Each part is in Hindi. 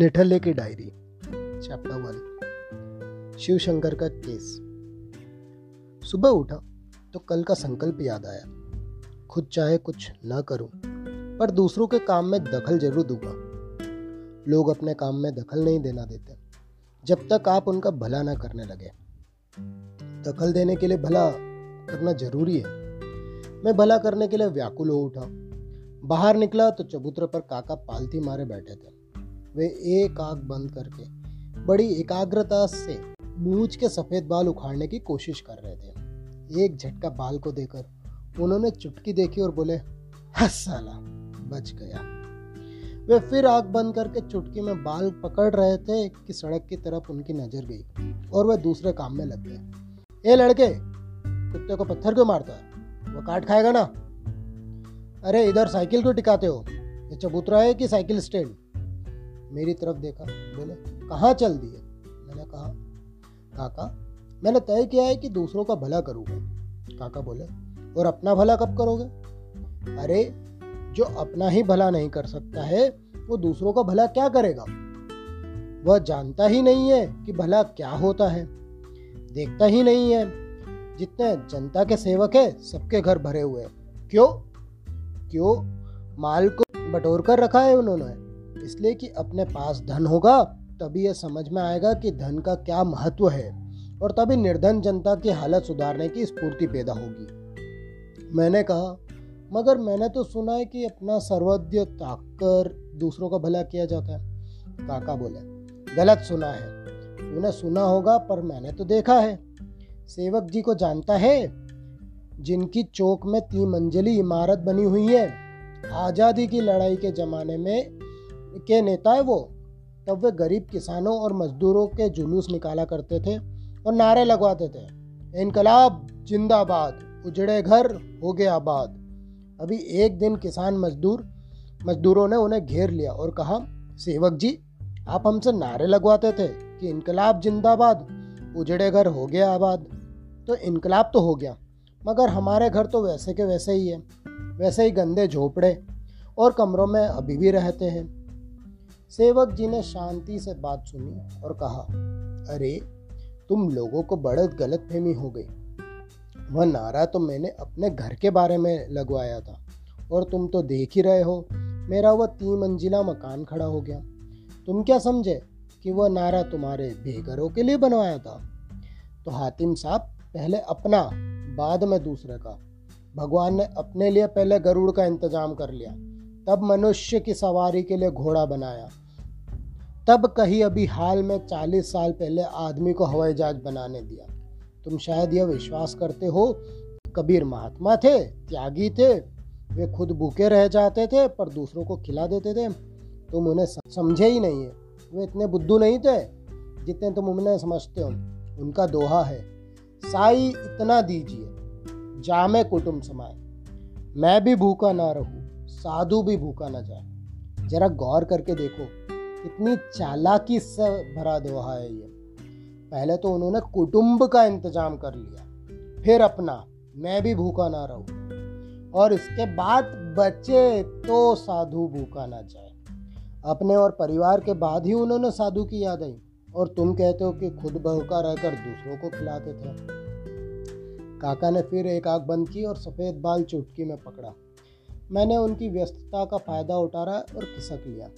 निठल्ले की diary chapter one Shiv Shankar का केस। सुबह उठा तो कल का संकल्प याद आया। खुद चाहे कुछ न करूँ, पर दूसरों के काम में दखल ज़रूर दूँगा। लोग अपने काम में दखल नहीं देना देते, जब तक आप उनका भला ना करने लगे। दखल देने के लिए भला करना ज़रूरी है। मैं भला करने के लिए व्याकुल हो उठा। बाहर निकला तो चबूतरे पर काका पालथी मारे बैठे थे। वे एक आग बंद करके बड़ी एकाग्रता से मूछ के सफ़ेद बाल उखाड़ने की कोशिश कर रहे थे। एक झटका बाल को देकर उन्होंने चुटकी देखी और बोले साला, बच गया। वे फिर आग बंद करके चुटकी में बाल पकड़ रहे थे कि सड़क की तरफ़ उनकी नज़र गई और वे दूसरे काम में लग गए। ए लड़के, कुत्ते को पत्थर क्यों मारता है? वो काट खाएगा ना? अरे, इधर साइकिल क्यों टिकाते हो? ये चबूतरा है कि साइकिल स्टैंड? मेरी तरफ़ देखा, बोले, कहाँ चल दिए? मैंने कहा, काका, मैंने तय किया है कि दूसरों का भला करूँगा। काका बोले, और अपना भला कब करोगे? अरे, जो अपना ही भला नहीं कर सकता है, वो दूसरों का भला क्या करेगा? वह जानता ही नहीं है कि भला क्या होता है। देखता ही नहीं है। जितने जनता के सेवक है, सबके घर भरे हुए क्यों? क्यों? माल को बटोर कर रखा है उन्होंने। इसलिए कि अपने पास धन होगा, तभी यह समझ में आएगा कि धन का क्या महत्व है और तभी निर्धन जनता की हालत सुधारने की स्फूर्ति पैदा होगी। मैंने कहा, मगर मैंने तो सुना है कि अपना सर्वज्ञ ताकर दूसरों का भला किया जाता है। काका बोले, गलत सुना है। तूने सुना होगा, पर मैंने तो देखा है। सेवक जी को जानता है, जिनकी चौक में तीन मंजिली इमारत बनी हुई है। आज़ादी की लड़ाई के ज़माने में के नेता है वो, तब वे गरीब किसानों और मजदूरों के जुलूस निकाला करते थे और नारे लगवाते थे। इनकलाब जिंदाबाद, उजड़े घर हो गए आबाद अभी एक दिन किसान मजदूर, मजदूरों ने उन्हें घेर लिया और कहा, सेवक जी, आप हमसे नारे लगवाते थे कि इनकलाब जिंदाबाद, उजड़े घर हो गया आबाद। तो इनकलाब तो हो गया, मगर हमारे घर तो वैसे के वैसे ही है, वैसे ही गंदे झोपड़े और कमरों में अभी भी रहते हैं। सेवक जी ने शांति से बात सुनी और कहा, अरे, तुम लोगों को बड़े गलत फहमी हो गई। वह नारा तो मैंने अपने घर के बारे में लगवाया था और तुम तो देख ही रहे हो, मेरा वह तीन मंजिला मकान खड़ा हो गया। तुम क्या समझे कि वह नारा तुम्हारे बेघरों के लिए बनवाया था? तो हातिम साहब, पहले अपना, बाद में दूसरे का। भगवान ने अपने लिए पहले गरुड़ का इंतज़ाम कर लिया। तब मनुष्य की सवारी के लिए घोड़ा बनाया। तब कहीं अभी हाल में चालीस साल पहले आदमी को हवाई जहाज़ बनाने दिया। तुम शायद यह विश्वास करते हो, कबीर महात्मा थे, त्यागी थे, वे खुद भूखे रह जाते थे, पर दूसरों को खिला देते थे। तुम उन्हें समझे ही नहीं है। वे इतने बुद्धू नहीं थे, जितने तुम उन्हें समझते हो। उनका दोहा है, साई इतना दीजिए, जामे कुटुम समाए मैं भी भूखा ना रहूँ। साधु भी भूखा ना जाए। जरा गौर करके देखो, कितनी चालाकी से भरा दोहा है ये। पहले तो उन्होंने कुटुंब का इंतज़ाम कर लिया, फिर अपना, मैं भी भूखा ना रहूँ। और इसके बाद बच्चे तो साधु भूखा ना जाए। अपने और परिवार के बाद ही उन्होंने साधु की याद आई, और तुम कहते हो कि खुद भूखा रहकर दूसरों को खिलाते थे। काका ने फिर एक आग बंद की और सफ़ेद बाल चुटकी में पकड़ा। मैंने उनकी व्यस्तता का फ़ायदा उठाया और खिसक लिया।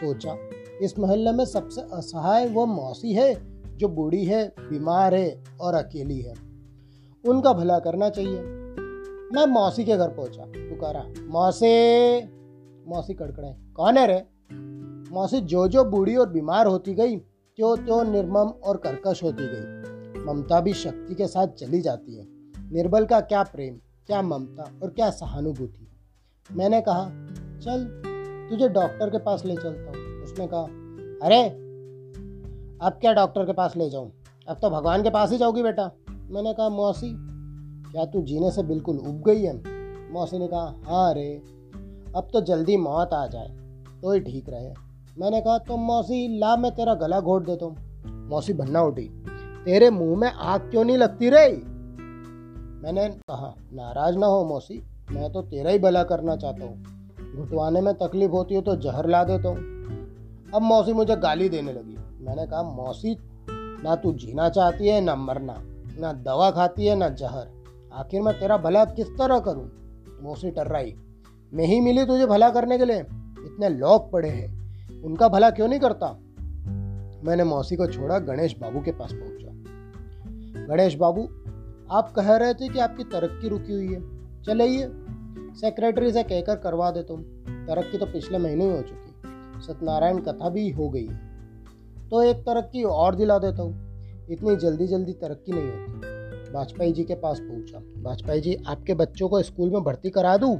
सोचा, इस मोहल्ले में सबसे असहाय वो मौसी है, जो बूढ़ी है, बीमार है और अकेली है। उनका भला करना चाहिए। मैं मौसी के घर पहुँचा। पुकारा, मौसी मौसी कड़कड़े, कौन है रे? मौसी जो जो बूढ़ी और बीमार होती गई त्यों त्यों निर्मम और कर्कश होती गई। ममता भी शक्ति के साथ चली जाती है। निर्बल का क्या प्रेम, क्या ममता और क्या सहानुभूति। मैंने कहा, चल, तुझे डॉक्टर के पास ले चलता हूँ। उसने कहा, अरे, अब क्या डॉक्टर के पास ले जाऊँ? अब तो भगवान के पास ही जाओगी बेटा। मैंने कहा, मौसी, क्या तू जीने से बिल्कुल उब गई है? मौसी ने कहा हाँ अरे अब तो जल्दी मौत आ जाए तो ही ठीक रहे। मैंने कहा तो मौसी, ला मैं तेरा गला घोट देता हूँ। मौसी भन्ना उठी, तेरे मुँह में आग क्यों नहीं लगती रही? मैंने कहा, नाराज़ ना हो मौसी मैं तो तेरा ही भला करना चाहता हूँ। घुटवाने में तकलीफ़ होती है तो जहर ला देता हूँ। अब मौसी मुझे गाली देने लगी। मैंने कहा, मौसी, ना तू जीना चाहती है, ना मरना, ना दवा खाती है, ना जहर। आखिर मैं तेरा भला किस तरह करूँ? मौसी टर्राई, मैं ही मिली तुझे भला करने के लिए। इतने लोग पड़े हैं। उनका भला क्यों नहीं करता? मैंने मौसी को छोड़ा, गणेश बाबू के पास पहुँचा। गणेश बाबू, आप कह रहे थे कि आपकी तरक्की रुकी हुई है। चलिए सेक्रेटरी से कहकर करवा दे तुम। तरक्की तो पिछले महीने ही हो चुकी। सत्यनारायण कथा भी हो गई तो एक तरक्की और दिला देता हूँ। इतनी जल्दी जल्दी तरक्की नहीं होती। वाजपेयी जी के पास पहुँचा वाजपेयी जी, आपके बच्चों को स्कूल में भर्ती करा दूँ?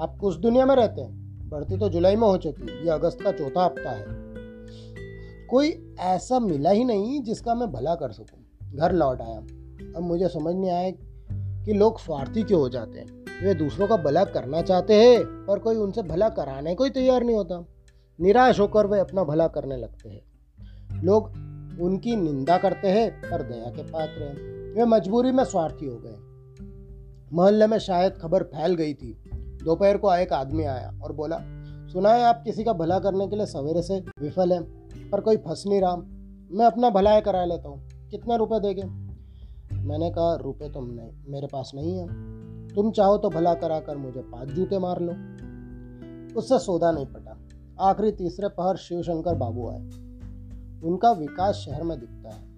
आप कुछ दुनिया में रहते हैं? भर्ती तो जुलाई में हो चुकी, ये अगस्त का चौथा हफ़्ता है। कोई ऐसा मिला ही नहीं जिसका मैं भला कर सकूँ। घर लौट आया। अब मुझे समझ नहीं आया कि लोग स्वार्थी क्यों हो जाते हैं? वे दूसरों का भला करना चाहते हैं पर कोई उनसे भला कराने को ही तैयार नहीं होता। निराश होकर वे अपना भला करने लगते हैं। लोग उनकी निंदा करते हैं पर दया के पात्र हैं। वे मजबूरी में स्वार्थी हो गए। मोहल्ले में शायद खबर फैल गई थी। दोपहर को एक आदमी आया और बोला, सुना है आप किसी का भला करने के लिए सवेरे से विफल हैं, पर कोई फंस नहीं रहा। मैं अपना भला करा लेता हूँ। कितने रुपए देंगे? मैंने कहा, रुपए तो नहीं, मेरे पास नहीं है। तुम चाहो तो भला करा कर मुझे पाँच जूते मार लो। उससे सौदा नहीं पटा। आखिरी तीसरे पहर शिवशंकर बाबू आए। उनका विकास शहर में दिखता है।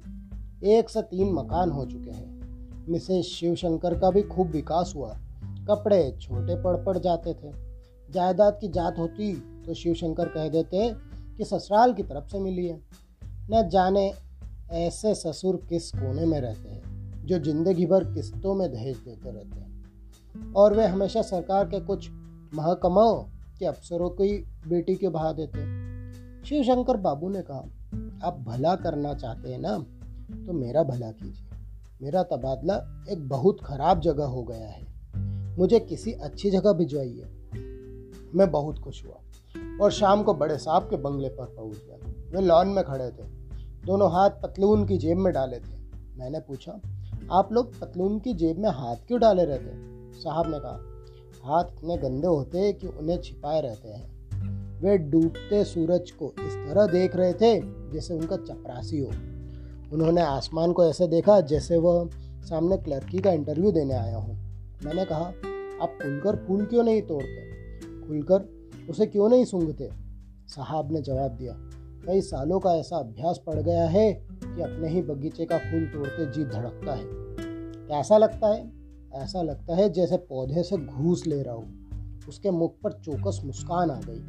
एक से तीन मकान हो चुके हैं। मिसेज शिवशंकर का भी खूब विकास हुआ। कपड़े छोटे पड़ पड़ जाते थे। जायदाद की जात होती तो शिवशंकर कह देते कि ससुराल की तरफ़ से मिली है। न जाने ऐसे ससुर किस कोने में रहते हैं। जो ज़िंदगी भर किस्तों में दहेज देते रहते हैं। और वे हमेशा सरकार के कुछ महकमों के अफसरों की बेटी के बहा देते शिव शंकर बाबू ने कहा, आप भला करना चाहते हैं ना तो मेरा भला कीजिए। मेरा तबादला एक बहुत ख़राब जगह हो गया है। मुझे किसी अच्छी जगह भिजवाइए मैं बहुत खुश हुआ। और शाम को बड़े साहब के बंगले पर पहुँच गया। वे लॉन में खड़े थे। दोनों हाथ पतलून की जेब में डाले थे। मैंने पूछा आप लोग पतलून की जेब में हाथ क्यों डाले रहते साहब ने कहा, हाथ इतने गंदे होते हैं कि उन्हें छिपाए रहते हैं। वे डूबते सूरज को इस तरह देख रहे थे जैसे उनका चपरासी हो। उन्होंने आसमान को ऐसे देखा जैसे वह सामने क्लर्की का इंटरव्यू देने आया हूँ। मैंने कहा, आप खुलकर फूल क्यों नहीं तोड़ते? खुलकर उसे क्यों नहीं सूंघते? साहब ने जवाब दिया, कई सालों का ऐसा अभ्यास पड़ गया है कि अपने ही बगीचे का फूल तोड़ते जी धड़कता है। कैसा लगता है, ऐसा लगता है जैसे पौधे से घूस ले रहा हूँ। उसके मुख पर चौकस मुस्कान आ गई।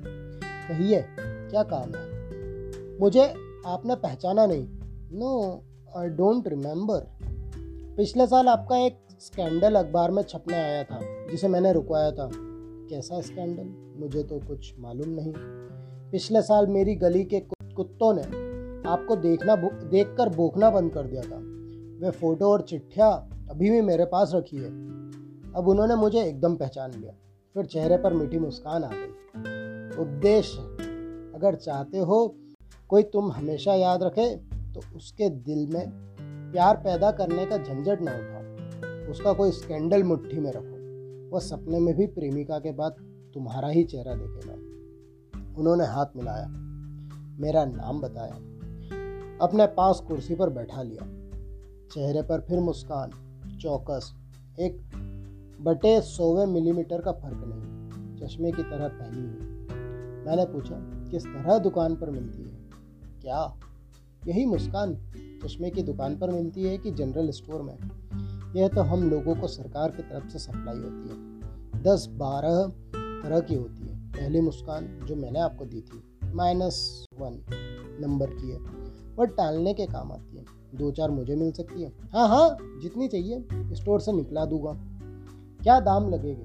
कहिए, क्या काम है? मुझे आपने पहचाना नहीं। नो आई डोंट रिमेम्बर पिछले साल आपका एक स्कैंडल अखबार में छपने आया था, जिसे मैंने रुकवाया था। कैसा स्कैंडल? मुझे तो कुछ मालूम नहीं। पिछले साल मेरी गली के कुत्तों ने आपको देखना देखकर भूखना बंद कर दिया था। वे फ़ोटो और चिट्ठिया अभी भी मेरे पास रखी है। अब उन्होंने मुझे एकदम पहचान लिया। फिर चेहरे पर मीठी मुस्कान आ गई। उद्देश्य, अगर चाहते हो कोई तुम हमेशा याद रखे तो उसके दिल में प्यार पैदा करने का झंझट ना उठाओ। उसका कोई स्कैंडल मुट्ठी में रखो। वह सपने में भी प्रेमिका के बाद तुम्हारा ही चेहरा देखेगा। उन्होंने हाथ मिलाया। मेरा नाम बताया। अपने पास कुर्सी पर बैठा लिया। चेहरे पर फिर मुस्कान। चौकस। एक बटे सौवे मिलीमीटर का फ़र्क नहीं, चश्मे की तरह पहनी हुई। मैंने पूछा, किस तरह दुकान पर मिलती है? क्या? यही मुस्कान, चश्मे की दुकान पर मिलती है कि जनरल स्टोर में? यह तो हम लोगों को सरकार की तरफ़ से सप्लाई होती है। दस बारह तरह की होती है। पहली मुस्कान जो मैंने आपको दी थी, माइनस वन नंबर की है। वह टालने के काम आती है। दो चार मुझे मिल सकती है। हाँ हाँ जितनी चाहिए, स्टोर से निकला दूँगा। क्या दाम लगेगे?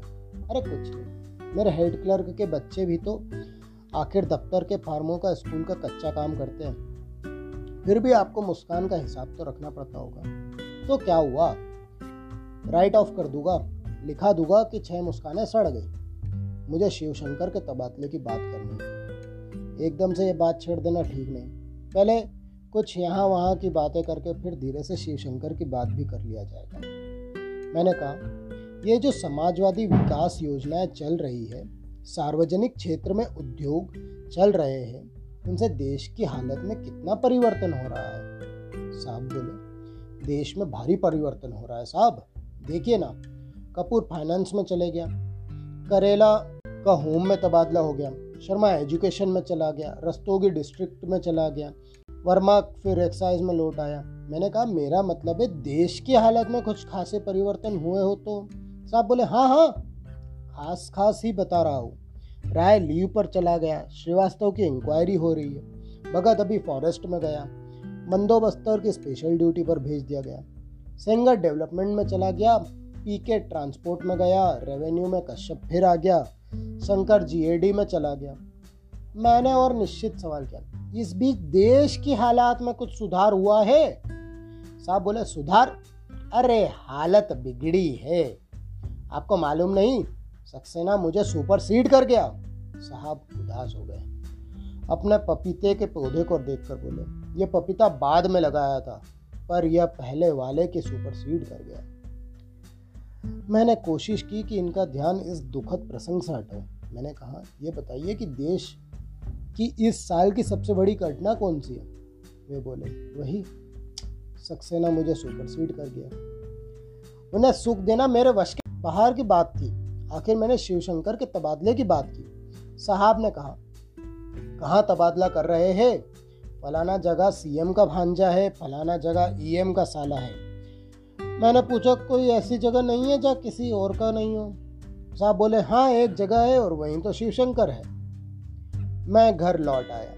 अरे कुछ नहीं। मेरे हेड क्लर्क के बच्चे भी तो आखिर दफ्तर के फार्मों का, स्कूल का कच्चा काम करते हैं। फिर भी आपको मुस्कान का हिसाब तो रखना पड़ता होगा। तो क्या हुआ? राइट ऑफ़ कर दूँगा। लिखा दूँगा कि छह मुस्कानें सड़ गई। मुझे शिवशंकर के तबादले की बात करनी है एकदम से ये बात छेड़ देना ठीक नहीं। पहले कुछ यहाँ वहाँ की बातें करके फिर धीरे से शिवशंकर की बात भी कर लिया जाएगा। मैंने कहा, ये जो समाजवादी विकास योजनाएँ चल रही है, सार्वजनिक क्षेत्र में उद्योग चल रहे हैं, उनसे देश की हालत में कितना परिवर्तन हो रहा है? साहब बोले, देश में भारी परिवर्तन हो रहा है साहब। देखिए ना, कपूर फाइनेंस में चले गया, करेला का होम में तबादला हो गया, शर्मा एजुकेशन में चला गया, रस्तोगी डिस्ट्रिक्ट में चला गया वर्मा फिर एक्साइज में लौट आया। मैंने कहा, मेरा मतलब है, देश की हालत में कुछ खासे परिवर्तन हुए हो तो? साहब बोले हाँ हाँ खास खास ही बता रहा हूँ। राय लीव पर चला गया। श्रीवास्तव की इंक्वायरी हो रही है। भगत अभी फॉरेस्ट में गया। बंदोबस्तर की स्पेशल ड्यूटी पर भेज दिया गया। सेंगर डेवलपमेंट में चला गया। पीके ट्रांसपोर्ट में गया। रेवेन्यू में कश्यप फिर आ गया। शंकर जीएडी में चला गया। मैंने और निश्चित सवाल किया। इस बीच देश की हालात में कुछ सुधार हुआ है। साहब बोले, सुधार? अरे, हालत बिगड़ी है। आपको मालूम नहीं, सक्सेना मुझे सुपर सीड कर गया। साहब उदास हो गए। अपने पपीते के पौधे को देखकर बोले, ये पपीता बाद में लगाया था, पर यह पहले वाले के सुपर सीड कर गया। मैंने कोशिश की कि इनका ध्यान इस दुखद प्रसंग से हटे। मैंने कहा यह बताइए कि देश की इस साल की सबसे बड़ी घटना कौन सी है? वे बोले, वही, सक्सेना मुझे सुपर सुपरसीड कर गया। उन्हें सुख देना मेरे वश के बाहर की बात थी। आखिर मैंने शिवशंकर के तबादले की बात की। साहब ने कहा, कहाँ तबादला कर रहे हैं? फलाना जगह सीएम का भांजा है, फलाना जगह ईएम का साला है। मैंने पूछा, कोई ऐसी जगह नहीं है जहाँ किसी और का नहीं हो? साहब बोले हाँ एक जगह है और वहीं तो शिवशंकर है। मैं घर लौट आया।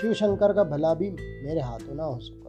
शिव शंकर का भला भी मेरे हाथों ना हो सका।